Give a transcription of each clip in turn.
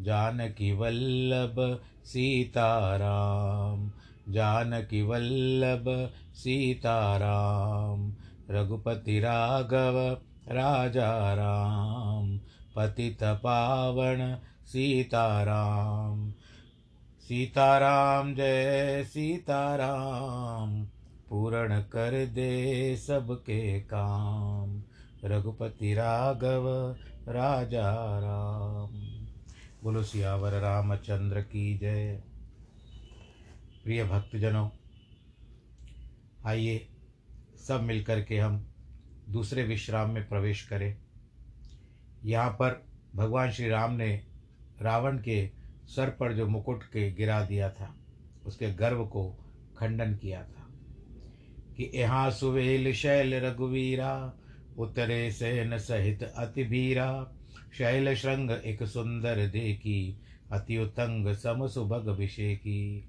जानकी वल्लभ सीताराम, जानकी वल्लभ सीताराम, रघुपति राघव राजा राम, पतित पावन सीताराम। सीताराम जय सीताराम, पूर्ण कर दे सबके काम। रघुपति राघव राजा राम। बोलो, सियावर रामचंद्र की जय। प्रिय भक्तजनों, आइए सब मिलकर के हम दूसरे विश्राम में प्रवेश करें। यहाँ पर भगवान श्री राम ने रावण के सर पर जो मुकुट के गिरा दिया था, उसके गर्व को खंडन किया था कि यहाँ सुवेल शैल रघुवीरा, उतरे सेन सहित अति भीरा शैल श्रृंग एक सुंदर देखी, अति उतंग सम सुभग अभिषेकी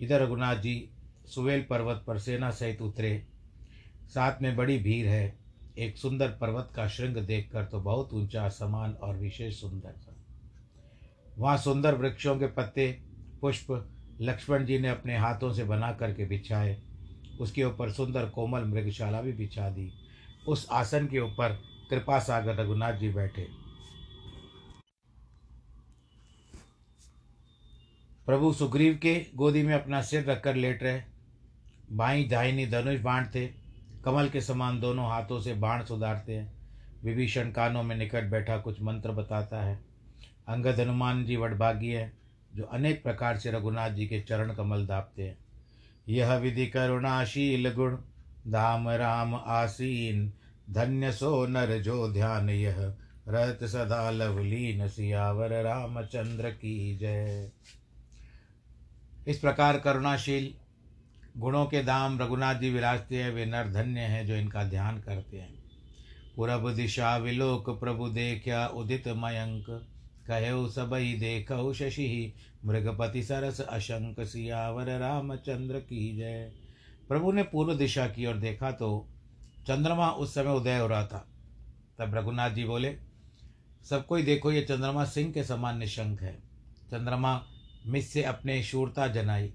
इधर रघुनाथ जी सुवेल पर्वत पर सेना सहित उतरे। साथ में बड़ी भीड़ है। एक सुंदर पर्वत का श्रृंग देखकर तो बहुत ऊँचा, समान और विशेष सुंदर था। वहाँ सुंदर वृक्षों के पत्ते, पुष्प, लक्ष्मण जी ने अपने हाथों से बना करके बिछाए। उसके ऊपर सुंदर कोमल मृगशाला भी बिछा दी। उस आसन के ऊपर कृपा सागर रघुनाथ जी बैठे। प्रभु सुग्रीव के गोदी में अपना सिर रखकर लेट रहे। बाई दाहिनी धनुष थे कमल के समान दोनों हाथों से बाण सुधारते। हैं विभीषण कानों में निकट बैठा कुछ मंत्र बताता है। अंगद हनुमान जी वडभागी है, जो अनेक प्रकार से रघुनाथ जी के चरण कमल दापते हैं। यह विधि करुणाशील गुण धाम राम आसीन, धन्य सो नर जो ध्यान यह रहत सदा लवलीन सियावर रामचंद्र की जय। इस प्रकार करुणाशील गुणों के दाम रघुनाथ जी विराजते हैं, वे नर धन्य हैं जो इनका ध्यान करते हैं। पूरब दिशा विलोक प्रभु देखा उदित मयंक कहो सबई देखो शशि, मृगपति सरस अशंक, सियावर रामचंद्र की जय। प्रभु ने पूर्व दिशा की ओर देखा तो चंद्रमा उस समय उदय हो रहा था। तब रघुनाथ जी बोले, सब कोई देखो, ये चंद्रमा सिंह के समान निशंक है। चंद्रमा मिस से अपने शूरता जनाई।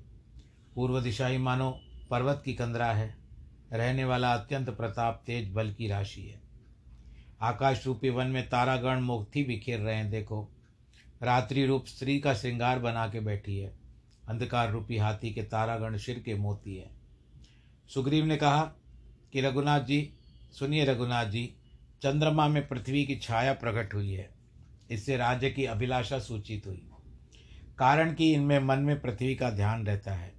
पूर्व दिशा ही मानो, पर्वत की कंदरा है। रहने वाला अत्यंत प्रताप तेज बल की राशि है। आकाश रूपी वन में तारागण मोक्ति बिखेर रहे हैं, देखो। रात्रि रूप स्त्री का श्रृंगार बना के बैठी है। अंधकार रूपी हाथी के तारागण शिर के मोती है। सुग्रीव ने कहा कि रघुनाथ जी, सुनिए रघुनाथ जी, चंद्रमा में पृथ्वी की छाया प्रकट हुई है। इससे राज्य की अभिलाषा सूचित हुई। कारण कि इनमें मन में पृथ्वी का ध्यान रहता है।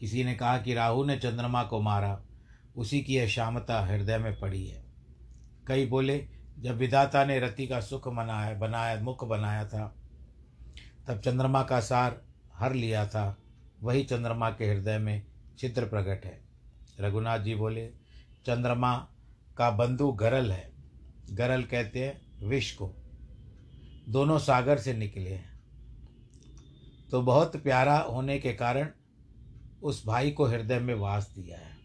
किसी ने कहा कि राहु ने चंद्रमा को मारा, उसी की यह हृदय में पड़ी है। कई बोले, जब विधाता ने रति का सुख मनाया, बनाया, मुख बनाया था, तब चंद्रमा का सार हर लिया था, वही चंद्रमा के हृदय में चित्र प्रकट है। रघुनाथ जी बोले, चंद्रमा का बंधु गरल है। गरल कहते हैं विष को। दोनों सागर से निकले हैं। तो बहुत प्यारा होने के कारण उस भाई को हृदय में वास दिया है।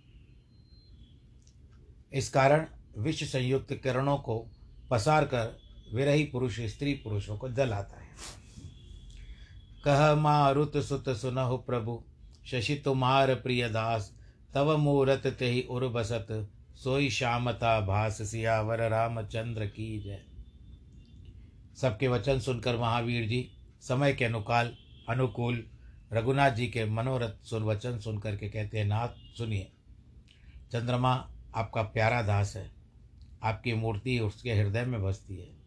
इस कारण विष संयुक्त किरणों को पसार कर विरही पुरुष, स्त्री पुरुषों को जलाता है। कह मारुत सुत सुनहु प्रभु, शशि तुम्हार प्रिय दास, तव मूरत तेहि उर्बसत सोई श्यामता भास सियावर रामचंद्र की जय। सबके वचन सुनकर महावीर जी, समय के अनुकाल अनुकूल। रघुनाथ जी के मनोरथ सुन वचन सुन करके कहते हैं, नाथ, सुनिए। चंद्रमा आपका प्यारा दास है। आपकी मूर्ति उसके हृदय में बसती है।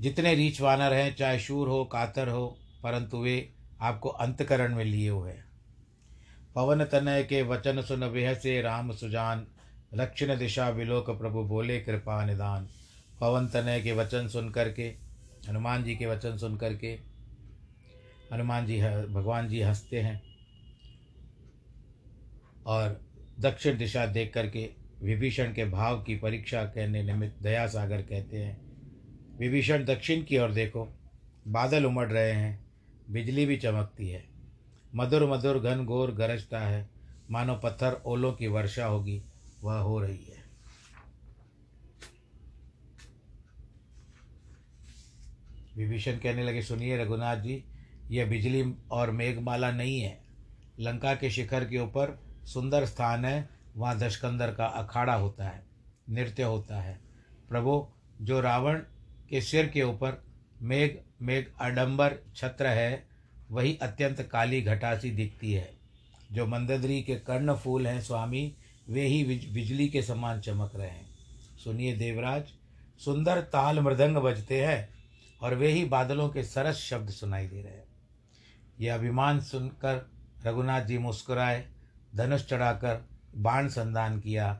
जितने रीछ वानर हैं, चाहे शूर हो, कातर हो, परंतु वे आपको अंतकरण में लिए हुए हैं। पवन तनय के वचन सुन वेह से राम सुजान, दक्षिण दिशा विलोक प्रभु बोले, कृपा निदान। पवन तनय के वचन सुन करके हनुमान जी के वचन सुन करके हनुमान जी, भगवान जी हँसते हैं और दक्षिण दिशा देख करके विभीषण के भाव की परीक्षा करने निमित्त दया सागर कहते हैं, विभीषण दक्षिण की ओर देखो, बादल उमड़ रहे हैं, बिजली भी चमकती है, मधुर मधुर घन घोर गरजता है, मानो पत्थर ओलों की वर्षा होगी, वह हो रही है। विभीषण कहने लगे, सुनिए रघुनाथ जी, यह बिजली और मेघमाला नहीं है। लंका के शिखर के ऊपर सुंदर स्थान है, वहाँ दशकंदर का अखाड़ा होता है, नृत्य होता है। प्रभु, जो रावण के सिर के ऊपर मेघ मेघ अडंबर छत्र है, वही अत्यंत काली घटासी दिखती है। जो मंदद्री के कर्ण फूल हैं, स्वामी, वे ही बिजली के समान चमक रहे हैं। सुनिए देवराज, सुंदर ताल मृदंग बजते हैं और वे ही बादलों के सरस शब्द सुनाई दे रहे यह अभिमान सुनकर रघुनाथ जी मुस्कुराए, धनुष चढ़ाकर बाण संदान किया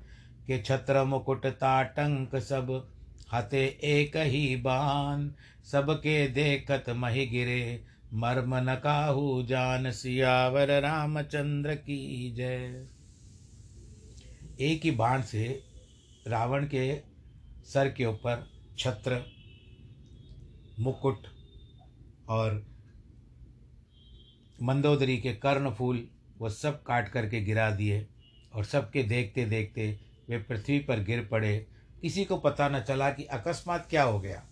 कि छत्र, मुकुट, ताटंक सब हते एक ही बान सबके देखत मही गिरे। मर्म न काहू जान सियावर रामचंद्र की जय। एक ही बाण से रावण के सर के ऊपर छत्र मुकुट और मंदोदरी के कर्ण फूल वो सब काट करके गिरा दिए और सबके देखते देखते वे पृथ्वी पर गिर पड़े। किसी को पता न चला कि अकस्मात क्या हो गया।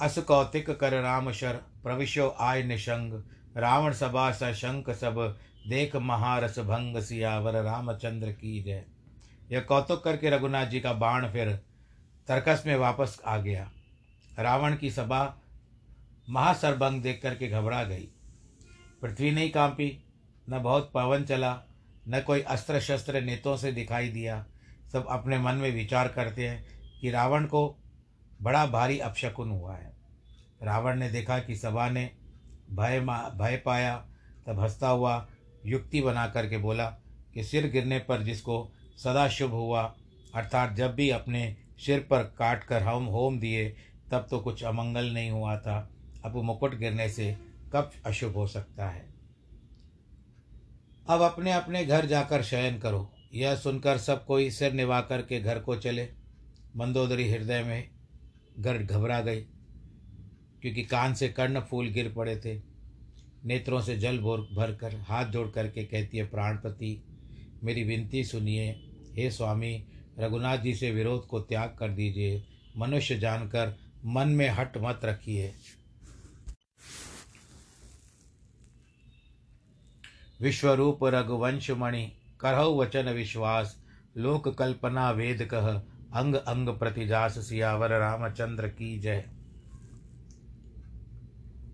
अस कौतिक कर राम शर, प्रविशो आय निशंग, रावण सभा स शंख सब, देख महारस भंग सियावर, रामचंद्र की जय। यह कौतुक करके रघुनाथ जी का बाण फिर तर्कस में वापस आ गया। रावण की सभा महासरभंग देख करके घबरा गई। पृथ्वी नहीं कांपी, न बहुत पवन चला, न कोई अस्त्र शस्त्र नेतों से दिखाई दिया। सब अपने मन में विचार करते हैं कि रावण को बड़ा भारी अपशकुन हुआ है। रावण ने देखा कि सभा ने भय भय पाया। तब हंसता हुआ युक्ति बना करके बोला कि सिर गिरने पर जिसको सदा शुभ हुआ, अर्थात जब भी अपने सिर पर काट कर हम होम दिए तब तो कुछ अमंगल नहीं हुआ था। अब मुकुट गिरने से कब अशुभ हो सकता है? अब अपने अपने घर जाकर शयन करो। यह सुनकर सब कोई सिर निभा कर के घर को चले। मंदोदरी हृदय में घर घबरा गई, क्योंकि कान से कर्ण फूल गिर पड़े थे। नेत्रों से जल भोर भर कर हाथ जोड़ करके कहती है, प्राणपति, मेरी विनती सुनिए। हे स्वामी, रघुनाथ जी से विरोध को त्याग कर दीजिए। मनुष्य जानकर मन में हट मत रखिए। विश्वरूप रघुवंश मणि करहु वचन विश्वास, लोक कल्पना वेद कह, अंग अंग प्रतिजास सियावर रामचंद्र की जय।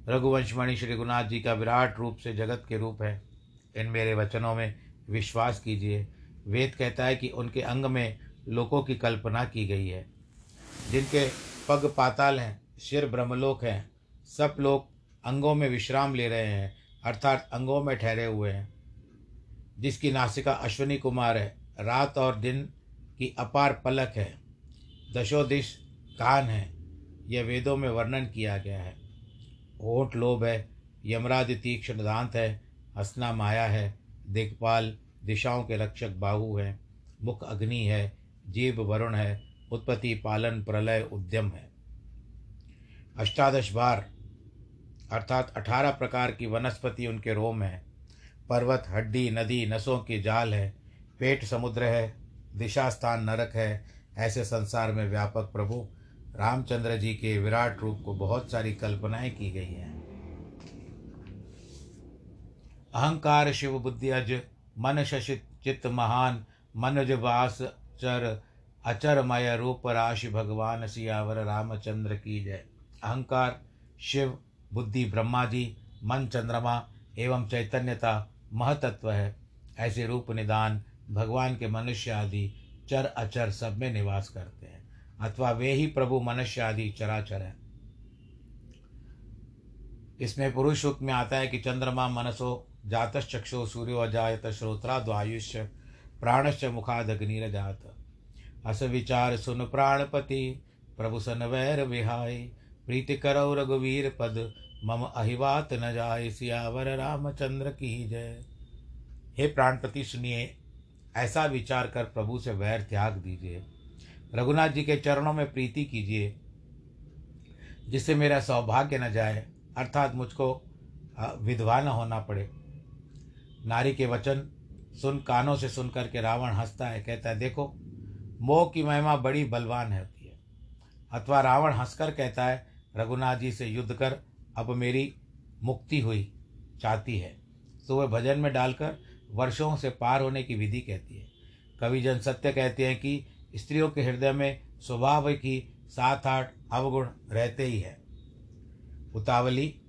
रघुवंश मणि श्री रघुनाथ जी का विराट रूप से जगत के रूप है। इन मेरे वचनों में विश्वास कीजिए। वेद कहता है कि उनके अंग में लोकों की कल्पना की गई है। जिनके पग पाताल हैं, सिर ब्रह्मलोक हैं। सब लोग अंगों में विश्राम ले रहे हैं, अर्थात अंगों में ठहरे हुए हैं। जिसकी नासिका अश्विनी कुमार है, रात और दिन की अपार पलक है। दशो दिश कान है, यह वेदों में वर्णन किया गया है। ओट लोभ है, यमराज तीक्ष्ण दांत है, हसना माया है दिग्पाल दिशाओं के रक्षक बाहु हैं। मुख अग्नि है जीव वरुण है उत्पत्ति, पालन, प्रलय, उद्यम है। अष्टादश बार अर्थात अठारह प्रकार की वनस्पति उनके रोम है। पर्वत, हड्डी, नदी, नसों के जाल है। पेट समुद्र है। दिशा स्थान नरक है। ऐसे संसार में व्यापक प्रभु रामचंद्र जी के विराट रूप को बहुत सारी कल्पनाएँ की गई हैं। अहंकार, शिव बुद्धि, अज, मन शशि चित्त महान, मनज वास, चर अचरमय रूप राशि भगवान सियावर रामचंद्र की जय। अहंकार, शिव, बुद्धि ब्रह्मा जी मन, चंद्रमा एवं चैतन्यता महतत्व है। ऐसे रूप निदान भगवान के मनुष्य आदि चर अचर सब में निवास करते हैं, अथवा वे ही प्रभु मनुष्य आदि चराचर है। इसमें पुरुष सुख में आता है कि चंद्रमा मनसो जातश्चक्षु सूर्यो अजायत श्रोत्राद्वायुष्य प्राणश्च मुखाद अग्निरजात अस विचार सुन प्राणपति प्रभु सन वैर विहाय प्रीति करो रघुवीर पद मम अहिवात न जाय सियावर रामचंद्र की जय हे प्राणपति सुनिए ऐसा विचार कर प्रभु से वैर त्याग दीजिए रघुनाथ जी के चरणों में प्रीति कीजिए जिससे मेरा सौभाग्य न जाए अर्थात मुझको विधवा न होना पड़े नारी के वचन सुन कानों से सुन करके रावण हंसता है कहता है देखो मोह की महिमा बड़ी बलवान होती है। अथवा रावण हंसकर कहता है, रघुनाथ जी से युद्ध कर, अब मेरी मुक्ति हुई, चाहती है। तो वह भजन में डालकर वर्षों से पार होने की विधि कहती है। कवि जन सत्य कहते हैं कि स्त्रियों के हृदय में स्वभाव की सात आठ अवगुण रहते ही है। उतावली।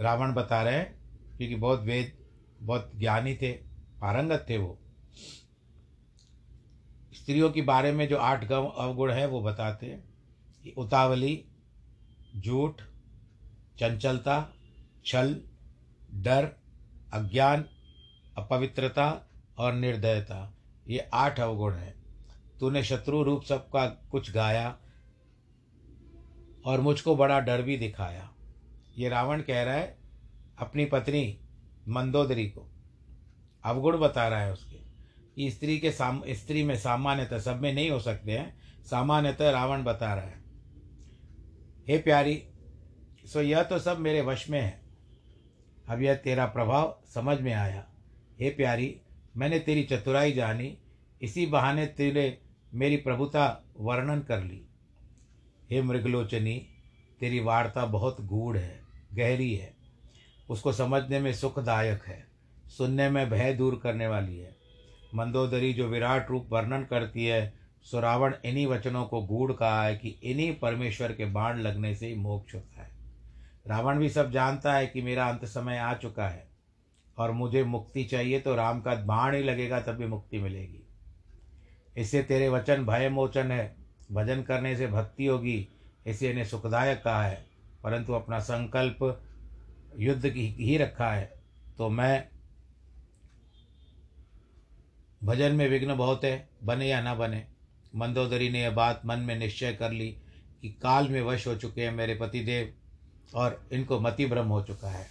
रावण बता रहे हैं, क्योंकि बहुत वेद, बहुत ज्ञानी थे, पारंगत थे वो। स्त्रियों के बारे में जो आठ गव अवगुण है, वो बताते हैं। उतावली, झूठ, चंचलता, छल, डर, अज्ञान, अपवित्रता और निर्दयता। ये आठ अवगुण हैं। तूने शत्रु रूप सबका कुछ गाया और मुझको बड़ा डर भी दिखाया। ये रावण कह रहा है, अपनी पत्नी मंदोदरी को। अवगुण बता रहा है उसके। स्त्री के साम, स्त्री में सामान्यतः, सब में नहीं हो सकते हैं। सामान्यतः रावण बता रहा है। हे प्यारी, सो यह तो सब मेरे वश में है। अब यह तेरा प्रभाव समझ में आया। हे प्यारी, मैंने तेरी चतुराई जानी। इसी बहाने तेरे, मेरी प्रभुता वर्णन कर ली। हे मृगलोचनी, तेरी वार्ता बहुत गूढ़ है, गहरी है। उसको समझने में सुखदायक है। सुनने में भय दूर करने वाली है। मंदोदरी जो विराट रूप वर्णन करती है सुरावण इन्हीं वचनों को गूढ़ कहा है कि इन्हीं परमेश्वर के बाण लगने से ही मोक्ष होता है। रावण भी सब जानता है कि मेरा अंत समय आ चुका है, और मुझे मुक्ति चाहिए तो राम का बाण ही लगेगा तभी मुक्ति मिलेगी। इससे तेरे वचन भय मोचन है, भजन करने से भक्ति होगी, इसे इन्हें सुखदायक कहा है। परंतु अपना संकल्प युद्ध की ही रखा है तो मैं भजन में विघ्न बहुत है, बने या ना बने। मंदोदरी ने यह बात मन में निश्चय कर ली कि काल में वश हो चुके हैं मेरे पतिदेव और इनको मति भ्रम हो चुका है।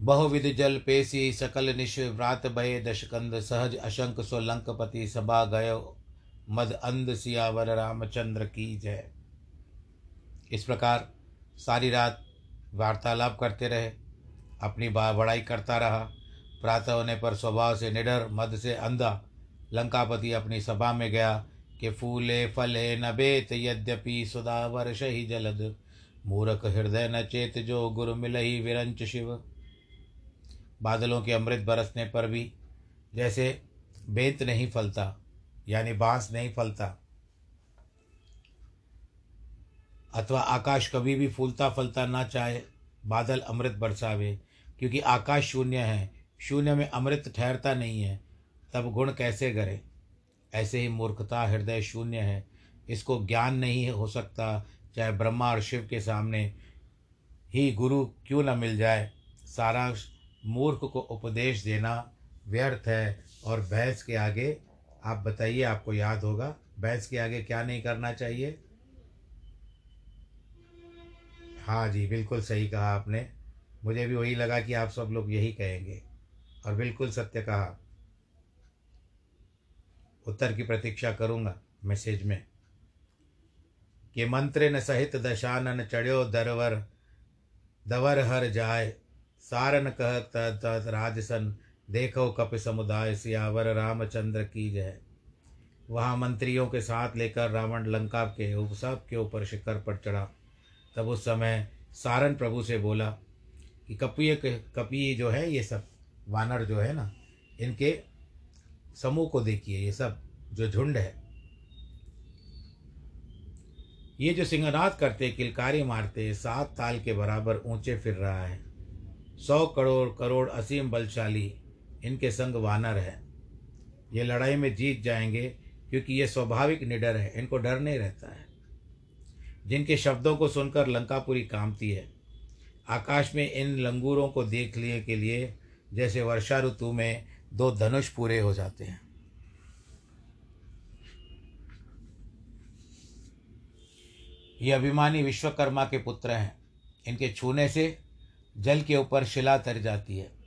बहुविध जल पेशी सकल निश व्रात भय दशकंद सहज अशंक सो पति सभा गयो मद अंध सियावर रामचंद्र की जय। इस प्रकार सारी रात वार्तालाप करते रहे, अपनी बड़ाई करता रहा। प्रातः होने पर स्वभाव से निडर, मद से अंधा। लंकापति अपनी सभा में गया कि फूले फले नबेत यद्यपि सुधा वर्ष ही जलद। मूरख हृदय न चेत, जो गुरु मिल ही विरंच शिव। बादलों के अमृत बरसने पर भी जैसे बेंत नहीं फलता, यानी बाँस नहीं फलता, अथवा आकाश कभी भी फूलता फलता ना चाहे, बादल अमृत बरसावे, क्योंकि आकाश शून्य है शून्य में अमृत ठहरता नहीं है, तब गुण कैसे करे ऐसे ही मूर्खता हृदय शून्य है। इसको ज्ञान नहीं हो सकता, चाहे ब्रह्मा और शिव के सामने ही गुरु क्यों न मिल जाए। सारा मूर्ख को उपदेश देना व्यर्थ है और भैंस के आगे, आप बताइए, आपको याद होगा भैंस के आगे क्या नहीं करना चाहिए? हाँ जी, बिल्कुल सही कहा आपने। मुझे भी वही लगा कि आप सब लोग यही कहेंगे। और बिल्कुल सत्य कहा। उत्तर की प्रतीक्षा करूँगा मैसेज में। कि मंत्र न सहित दशानन चढ़्यो दरवर, दवर हर जाय, सारन कह राजसन, देखो कप समुदाय सियावर, रामचंद्र की जय। वहाँ मंत्रियों के साथ लेकर रावण लंका के उपसव के ऊपर शिखर पर चढ़ा। तब उस समय सारन प्रभु से बोला कि कपिय कपी जो है ये सब वानर जो है ना, इनके समूह को देखिए, ये सब जो झुंड है। ये जो सिंहनाद करते, किलकारी मारते, सात ताल के बराबर ऊँचे फिर रहा है। सौ करोड़ करोड़ असीम बलशाली इनके संग वानर है। ये लड़ाई में जीत जाएँगे, क्योंकि ये स्वाभाविक निडर है, इनको डर नहीं रहता है। जिनके शब्दों को सुनकर लंकापुरी कामती है, आकाश में इन लंगूरों को देख लिए के लिए जैसे वर्षा ऋतु में दो धनुष पूरे हो जाते हैं। ये अभिमानी विश्वकर्मा के पुत्र हैं। इनके छूने से जल के ऊपर शिला तर जाती है।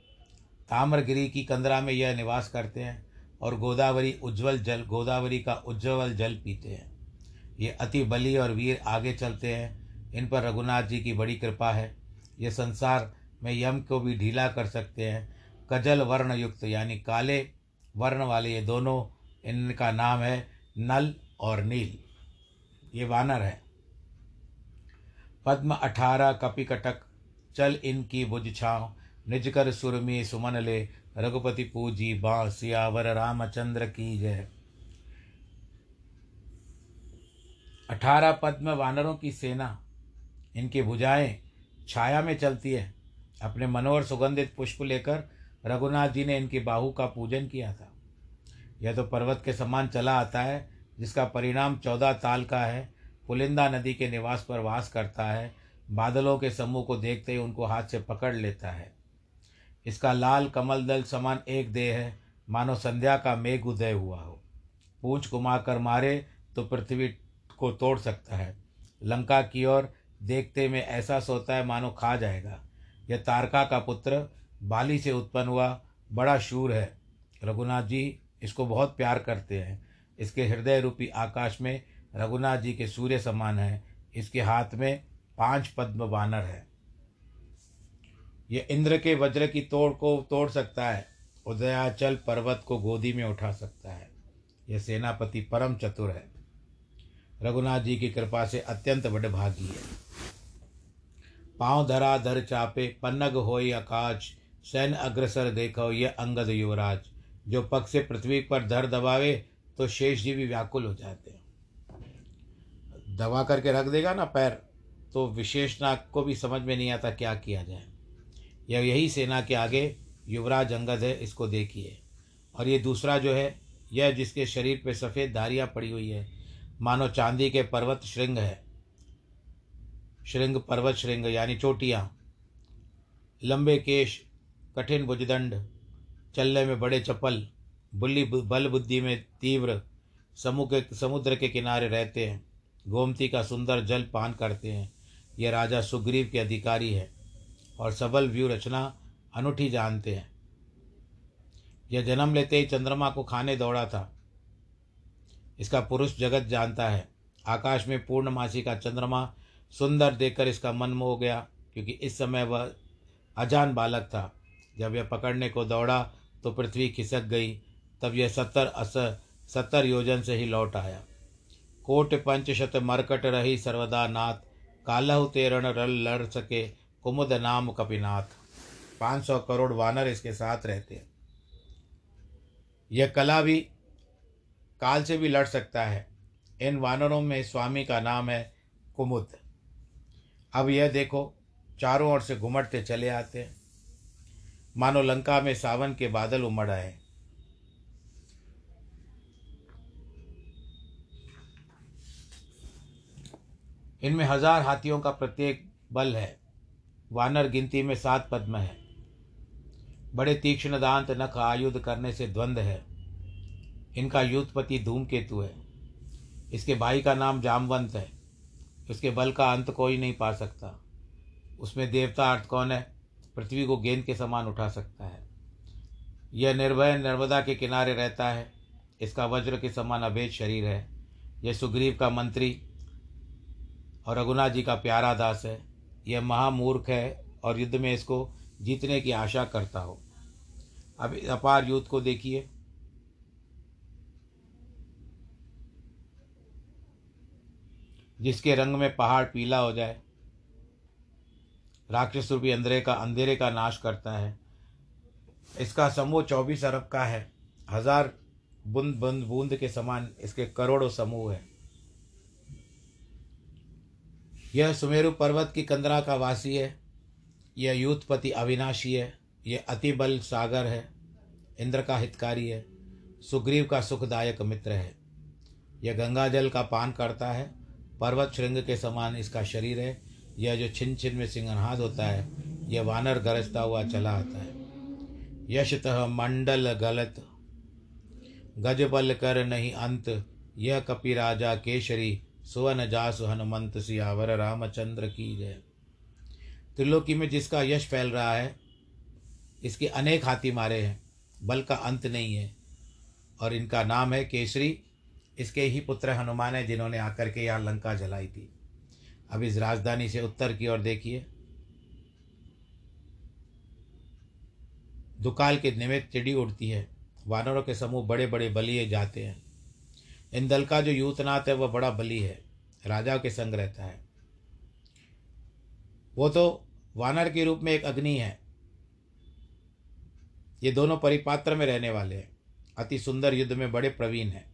ताम्रगिरी की कंदरा में यह निवास करते हैं और गोदावरी उज्जवल जल, गोदावरी का उज्जवल जल पीते हैं। ये अति बली और वीर आगे चलते हैं। इन पर रघुनाथ जी की बड़ी कृपा है। ये संसार में यम को भी ढीला कर सकते हैं। कजल वर्ण युक्त यानी काले वर्ण वाले ये दोनों, इनका नाम है नल और नील। ये वानर है। पद्म अठारह कपिकटक चल इनकी भुज छाँव, निज कर सुरमी सुमन ले, रघुपति पूजी बाँ सियावर रामचंद्र की जय। अठारह पद्म वानरों की सेना, इनकी भुजाएँ छाया में चलती है। अपने मनोहर सुगंधित पुष्प लेकर रघुनाथ जी ने इनकी बाहु का पूजन किया था। यह तो पर्वत के समान चला आता है, जिसका परिणाम चौदह ताल का है। पुलिंदा नदी के निवास पर वास करता है। बादलों के समूह को देखते ही उनको हाथ से पकड़ लेता है। इसका लाल कमल दल समान एक देह है। मानो संध्या का मेघ उदय हुआ हो। पूछ घुमा कर मारे तो पृथ्वी को तोड़ सकता है। लंका की ओर देखते में ऐसा सोता है मानो खा जाएगा। यह तारका का पुत्र बाली से उत्पन्न हुआ, बड़ा शूर है। रघुनाथ जी इसको बहुत प्यार करते हैं। इसके हृदय रूपी आकाश में रघुनाथ जी के सूर्य समान है। इसके हाथ में पाँच पद्म बानर है। यह इंद्र के वज्र की तोड़ को तोड़ सकता है, उदयाचल पर्वत को गोदी में उठा सकता है। यह सेनापति परम चतुर है। रघुनाथ जी की कृपा से अत्यंत बड़भागी है। पाँव धरा धर चापे, पन्नग होई आकाश, सैन अग्रसर देखो ये अंगद युवराज। जो पग से पृथ्वी पर धर दबावे तो शेष जी भी व्याकुल हो जाते हैं। दबा करके रख देगा ना पैर तो विशेष नाग को भी समझ में नहीं आता क्या किया जाए। यह यही सेना के आगे युवराज अंगद है, इसको देखिए। और ये दूसरा जो है, यह जिसके शरीर पे सफ़ेद धारियाँ पड़ी हुई है। मानो चांदी के पर्वत श्रृंग है। श्रृंग पर्वत श्रृंग, यानी चोटियाँ। लंबे केश, कठिन भुजदंड, चलने में बड़े चपल बुल्ली बल बुद्धि में तीव्र समूह के समुद्र के किनारे रहते हैं। गोमती का सुंदर जल पान करते हैं। ये राजा सुग्रीव के अधिकारी है और सबल व्यू रचना अनूठी जानते हैं। यह जन्म लेते ही चंद्रमा को खाने दौड़ा था। इसका पुरुष जगत जानता है। आकाश में पूर्णमासी का चंद्रमा सुंदर देखकर इसका मन मोह गया, क्योंकि इस समय वह अजान बालक था। जब यह पकड़ने को दौड़ा तो पृथ्वी खिसक गई। तब यह सत्तर अस, सत्तर योजन से ही लौट आया। कोट पंचशत मरकट रही सर्वदा नाथ, कालहु तेरण रल लड़ सके कुमुद नाम कपिनाथ। पाँच सौ करोड़ वानर इसके साथ रहते हैं। यह कला भी काल से भी लड़ सकता है। इन वानरों में स्वामी का नाम है कुमुद। अब यह देखो, चारों ओर से घुमटते चले आते हैं। मानो लंका में सावन के बादल उमड़ आए। इनमें हज़ार हाथियों का प्रत्येक बल है। वानर गिनती में सात पद्म है। बड़े तीक्ष्ण दांत नख आयुध करने से द्वंद्व है। इनका युद्धपति धूमकेतु है। इसके भाई का नाम जामवंत है। उसके बल का अंत कोई नहीं पा सकता। उसमें देवता अर्थ कौन है? पृथ्वी को गेंद के समान उठा सकता है। यह निर्भय नर्मदा के किनारे रहता है। इसका वज्र के समान अभेद शरीर है। यह सुग्रीव का मंत्री और रघुनाथ जी का प्यारा दास है। यह महामूर्ख है और युद्ध में इसको जीतने की आशा करता हो। अब अपार युद्ध को देखिए। जिसके रंग में पहाड़ पीला हो जाए। राक्षस रूपी अंधेरे का अंधेरे का नाश करता है। इसका समूह चौबीस अरब का है। हज़ार बूंद बूंद बूंद के समान इसके करोड़ों समूह है। यह सुमेरु पर्वत की कंदरा का वासी है। यह यूथपति अविनाशी है। यह अतिबल सागर है। इंद्र का हितकारी है। सुग्रीव का सुखदायक मित्र है। यह गंगा जल का पान करता है। पर्वत श्रृंग के समान इसका शरीर है। यह जो छिन छिन में सिंहनाद होता है, यह वानर गरजता हुआ चला आता है। यशतः मंडल गलत गज बल कर नहीं अंत। यह कपि राजा केशरी, सुवन जासु हनुमंत सियावर रामचंद्र की जय। त्रिलोकी में जिसका यश फैल रहा है, इसके अनेक हाथी मारे हैं, बल का अंत नहीं है। और इनका नाम है केसरी इसके ही पुत्र हनुमान है जिन्होंने आकर के यहाँ लंका जलाई थी। अब इस राजधानी से उत्तर की ओर देखिए। दुकाल के निमित्त चिड़ी उड़ती है। वानरों के समूह बड़े बड़े बलिए जाते हैं। इन दल का जो यूतनाथ है वह बड़ा बली है। राजा के संग रहता है। वो तो वानर के रूप में एक अग्नि है। ये दोनों परिपात्र में रहने वाले हैं। अति सुंदर युद्ध में बड़े प्रवीण हैं।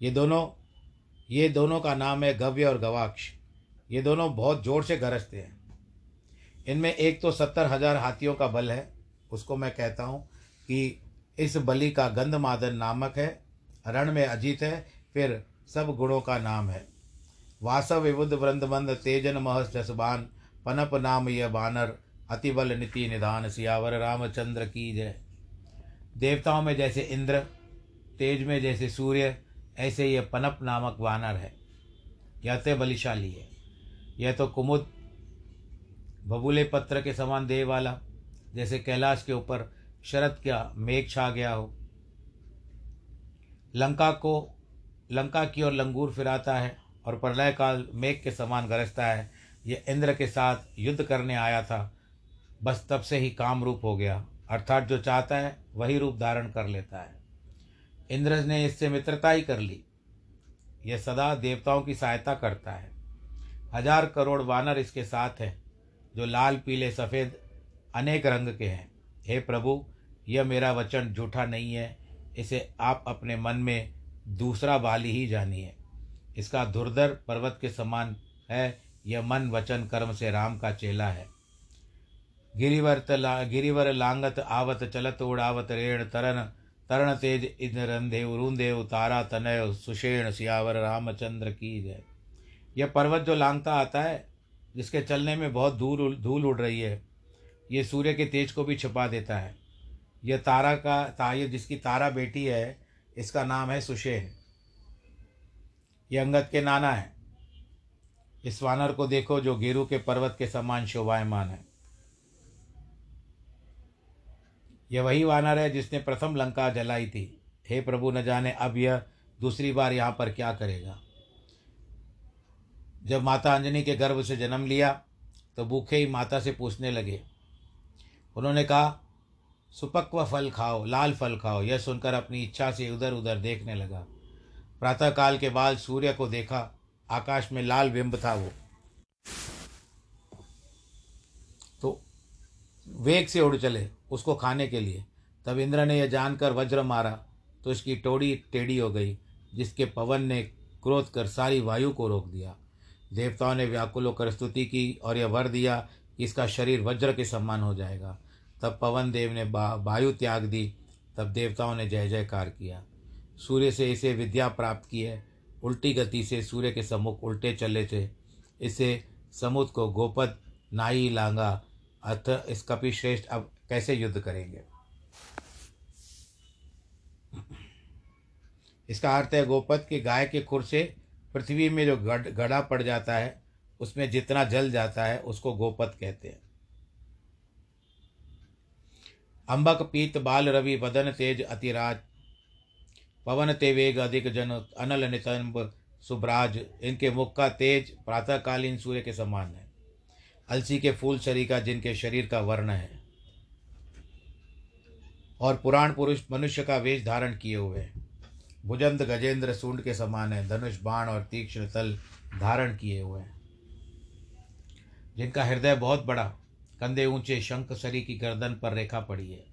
ये दोनों ये दोनों का नाम है गव्य और गवाक्ष। ये दोनों बहुत ज़ोर से गरजते हैं। इनमें एक तो सत्तर हज़ार हाथियों का बल है। उसको मैं कहता हूँ कि इस बलि का गंधमादन नामक है, रण में अजीत है, फिर सब गुणों का नाम है। वासव विबुद्ध वृंदबंद तेजन महस जसबान, पनप नाम यह बानर, अतिबल नीति निधान सियावर, रामचंद्र की जय। देवताओं में जैसे इंद्र, तेज में जैसे सूर्य ऐसे यह पनप नामक वानर है। यह अत्य बलिशाली है। यह तो कुमुद, बबूले पत्र के समान देह वाला, जैसे कैलाश के ऊपर शरद का मेघ छा गया हो। लंका को, लंका की ओर लंगूर फिराता है और प्रलय काल मेघ के समान गरजता है। यह इंद्र के साथ युद्ध करने आया था। बस तब से ही काम रूप हो गया। अर्थात जो चाहता है, वही रूप धारण कर लेता है। इंद्र ने इससे मित्रता ही कर ली। यह सदा देवताओं की सहायता करता है। हज़ार करोड़ वानर इसके साथ हैं, जो लाल, पीले, सफ़ेद, अनेक रंग के हैं। हे प्रभु, यह मेरा वचन झूठा नहीं है। इसे आप अपने मन में दूसरा बाली ही जानिए। इसका धुरधर पर्वत के समान है। यह मन वचन कर्म से राम का चेला है। गिरिवर्त ला, गिरिवर लांगत आवत चलत उड़ावत रेण तरन तरण तेज इन रंधेव रूंदेव तारा तनय सुषेण सियावर रामचंद्र की जय। यह पर्वत जो लांगता आता है, जिसके चलने में बहुत दूर धूल उड़ रही है, ये सूर्य के तेज को भी छुपा देता है। यह तारा का ताय जिसकी तारा बेटी है, इसका नाम है सुशेन ये अंगद के नाना है। इस वानर को देखो जो गेरू के पर्वत के समान शोभायमान है। यह वही वानर है जिसने प्रथम लंका जलाई थी। हे प्रभु, न जाने अब यह दूसरी बार यहाँ पर क्या करेगा। जब माता अंजनी के गर्भ से जन्म लिया तो भूखे ही माता से पूछने लगे। उन्होंने कहा, सुपक्व फल खाओ, लाल फल खाओ। यह सुनकर अपनी इच्छा से उधर उधर देखने लगा। प्रातःकाल के बाद सूर्य को देखा, आकाश में लाल बिंब था वो। तो वेग से उड़ चले। उसको खाने के लिए। तब इंद्र ने यह जानकर वज्र मारा। तो इसकी टोड़ी टेढ़ी हो गई, जिसके पवन ने क्रोध कर सारी वायु को रोक दिया। देवताओं ने व्याकुल होकर स्तुति की और यह वर दिया कि इसका शरीर वज्र के सम्मान हो जाएगा। तब पवन देव ने वायु त्याग दी। तब देवताओं ने जय जयकार किया। सूर्य से इसे विद्या प्राप्त की है। उल्टी गति से सूर्य के सम्मुख उल्टे चले थे इसे समुद्र को गोपद, नाई, लांगा अथ, इस कपि श्रेष्ठ अब कैसे युद्ध करेंगे? इसका अर्थ है गोपत के गाय के खुर से पृथ्वी में जो गड़ गड़ा पड़ जाता है, उसमें जितना जल जाता है, उसको गोपत कहते हैं। अंबक पीत बाल रवि वदन तेज अतिराज, पवन ते वेग अधिक जन अनल नितंब सुभराज इनके मुख का तेज प्रातःकालीन सूर्य के समान है। अलसी के फूल शरीका जिनके शरीर का वर्ण है। और पुराण पुरुष मनुष्य का वेश धारण किए हुए हैं। भुजंद गजेंद्र, सूंड के समान है। धनुष, बाण और तीक्ष्ण तल धारण किए हुए हैं। जिनका हृदय बहुत बड़ा, कंधे ऊँचे, शंख सरी की गर्दन पर रेखा पड़ी है।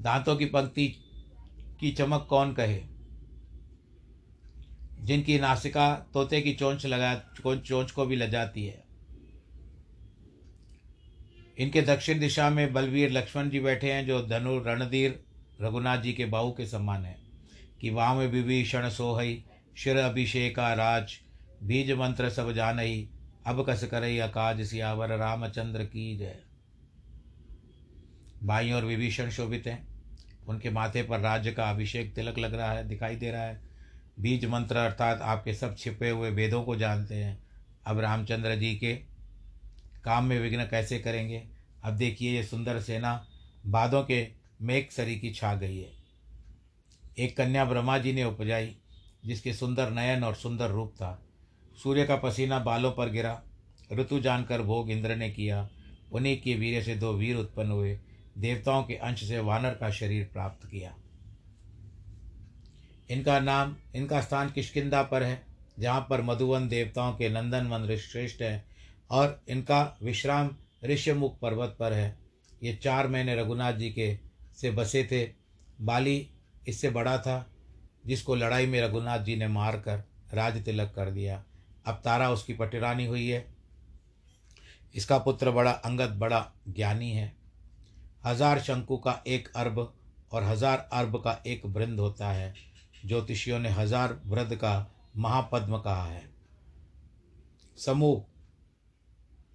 दांतों की पंक्ति की चमक कौन कहे? जिनकी नासिका तोते की चोंच लगा चोंच को भी लजाती है। इनके दक्षिण दिशा में बलवीर लक्ष्मण जी बैठे हैं, जो धनु रणधीर रघुनाथ जी के बाहु के समान है। कि वाम विभीषण सोहई, शिर अभिषेका राज, बीज मंत्र सब जानई, अब कस करई अकाज सियावर, रामचंद्र की जय। भाई और विभीषण शोभित हैं। उनके माथे पर राज्य का अभिषेक तिलक लग रहा है, दिखाई दे रहा है। बीज मंत्र अर्थात आपके सब छिपे हुए वेदों को जानते हैं। अब रामचंद्र जी के काम में विघ्न कैसे करेंगे? अब देखिए ये सुंदर सेना बादों के मेघ सरी की छा गई है। एक कन्या ब्रह्मा जी ने उपजाई, जिसके सुंदर नयन और सुंदर रूप था। सूर्य का पसीना बालों पर गिरा, ऋतु जानकर भोग इंद्र ने किया। उन्हीं के वीर से दो वीर उत्पन्न हुए। देवताओं के अंश से वानर का शरीर प्राप्त किया। इनका नाम, इनका स्थान किशकिंदा पर है, जहाँ पर मधुवन देवताओं के नंदन वन श्रेष्ठ है। और इनका विश्राम ऋषिमुख पर्वत पर है। ये चार महीने रघुनाथ जी के से बसे थे। बाली इससे बड़ा था, जिसको लड़ाई में रघुनाथ जी ने मार कर राज तिलक कर दिया। अब तारा उसकी पटिरानी हुई है। इसका पुत्र बड़ा अंगद, बड़ा ज्ञानी है। हज़ार शंकु का एक अर्ब और हज़ार अर्ब का एक वृंद होता है। ज्योतिषियों ने हज़ार वृद्ध का महापद्म कहा है। समूह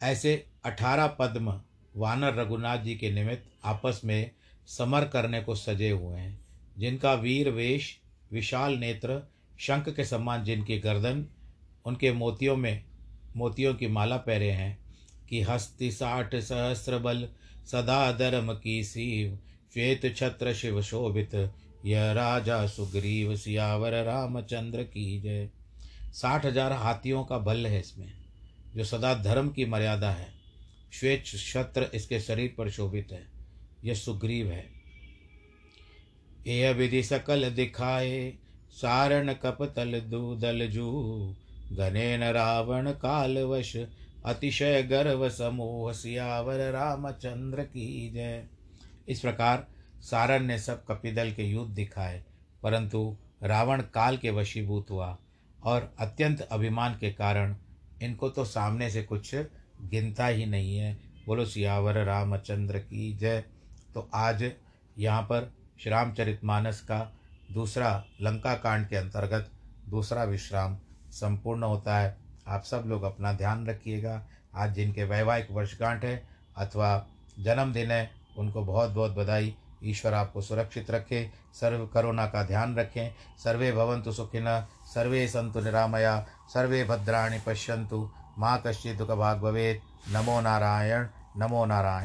ऐसे अठारह पद्म वानर रघुनाथ जी के निमित्त आपस में समर करने को सजे हुए हैं, जिनका वीर वेश, विशाल नेत्र, शंख के समान जिनकी गर्दन, उनके मोतियों में, मोतियों की माला पहरे हैं कि हस्ति साठ सहस्र बल, सदा धर्म की सीव, श्वेत छत्र शिव शोभित, यह राजा सुग्रीव सियावर रामचंद्र की जय। साठ हज़ार हाथियों का बल है इसमें। जो सदा धर्म की मर्यादा है। श्वेत छत्र इसके शरीर पर शोभित है। यह सुग्रीव है। यह विधि सकल दिखाए, सारण कपतल दूदल जू। गने न रावण कालवश, अतिशय गर्व समूह सियावर रामचंद्र की जय। इस प्रकार सारण ने सब कपिदल के युद्ध दिखाए, परंतु रावण काल के वशीभूत हुआ और अत्यंत अभिमान के कारण इनको तो सामने से कुछ गिनता ही नहीं है। बोलो, सियावर रामचंद्र की जय। तो आज यहाँ पर श्री रामचरित मानस का दूसरा लंका कांड के अंतर्गत दूसरा विश्राम संपूर्ण होता है। आप सब लोग अपना ध्यान रखिएगा। आज जिनके वैवाहिक वर्षगांठ है अथवा जन्मदिन है, उनको बहुत बहुत बधाई। ईश्वर आपको सुरक्षित रखे, सर्व करोना का ध्यान रखें। सर्वे भवंतु सुखिन, सर्वे संतु निरामया, सर्वे भद्राणि पश्यन्तु। माँ कश्चित् भाग भवेद नमो नारायण नमो नारायण।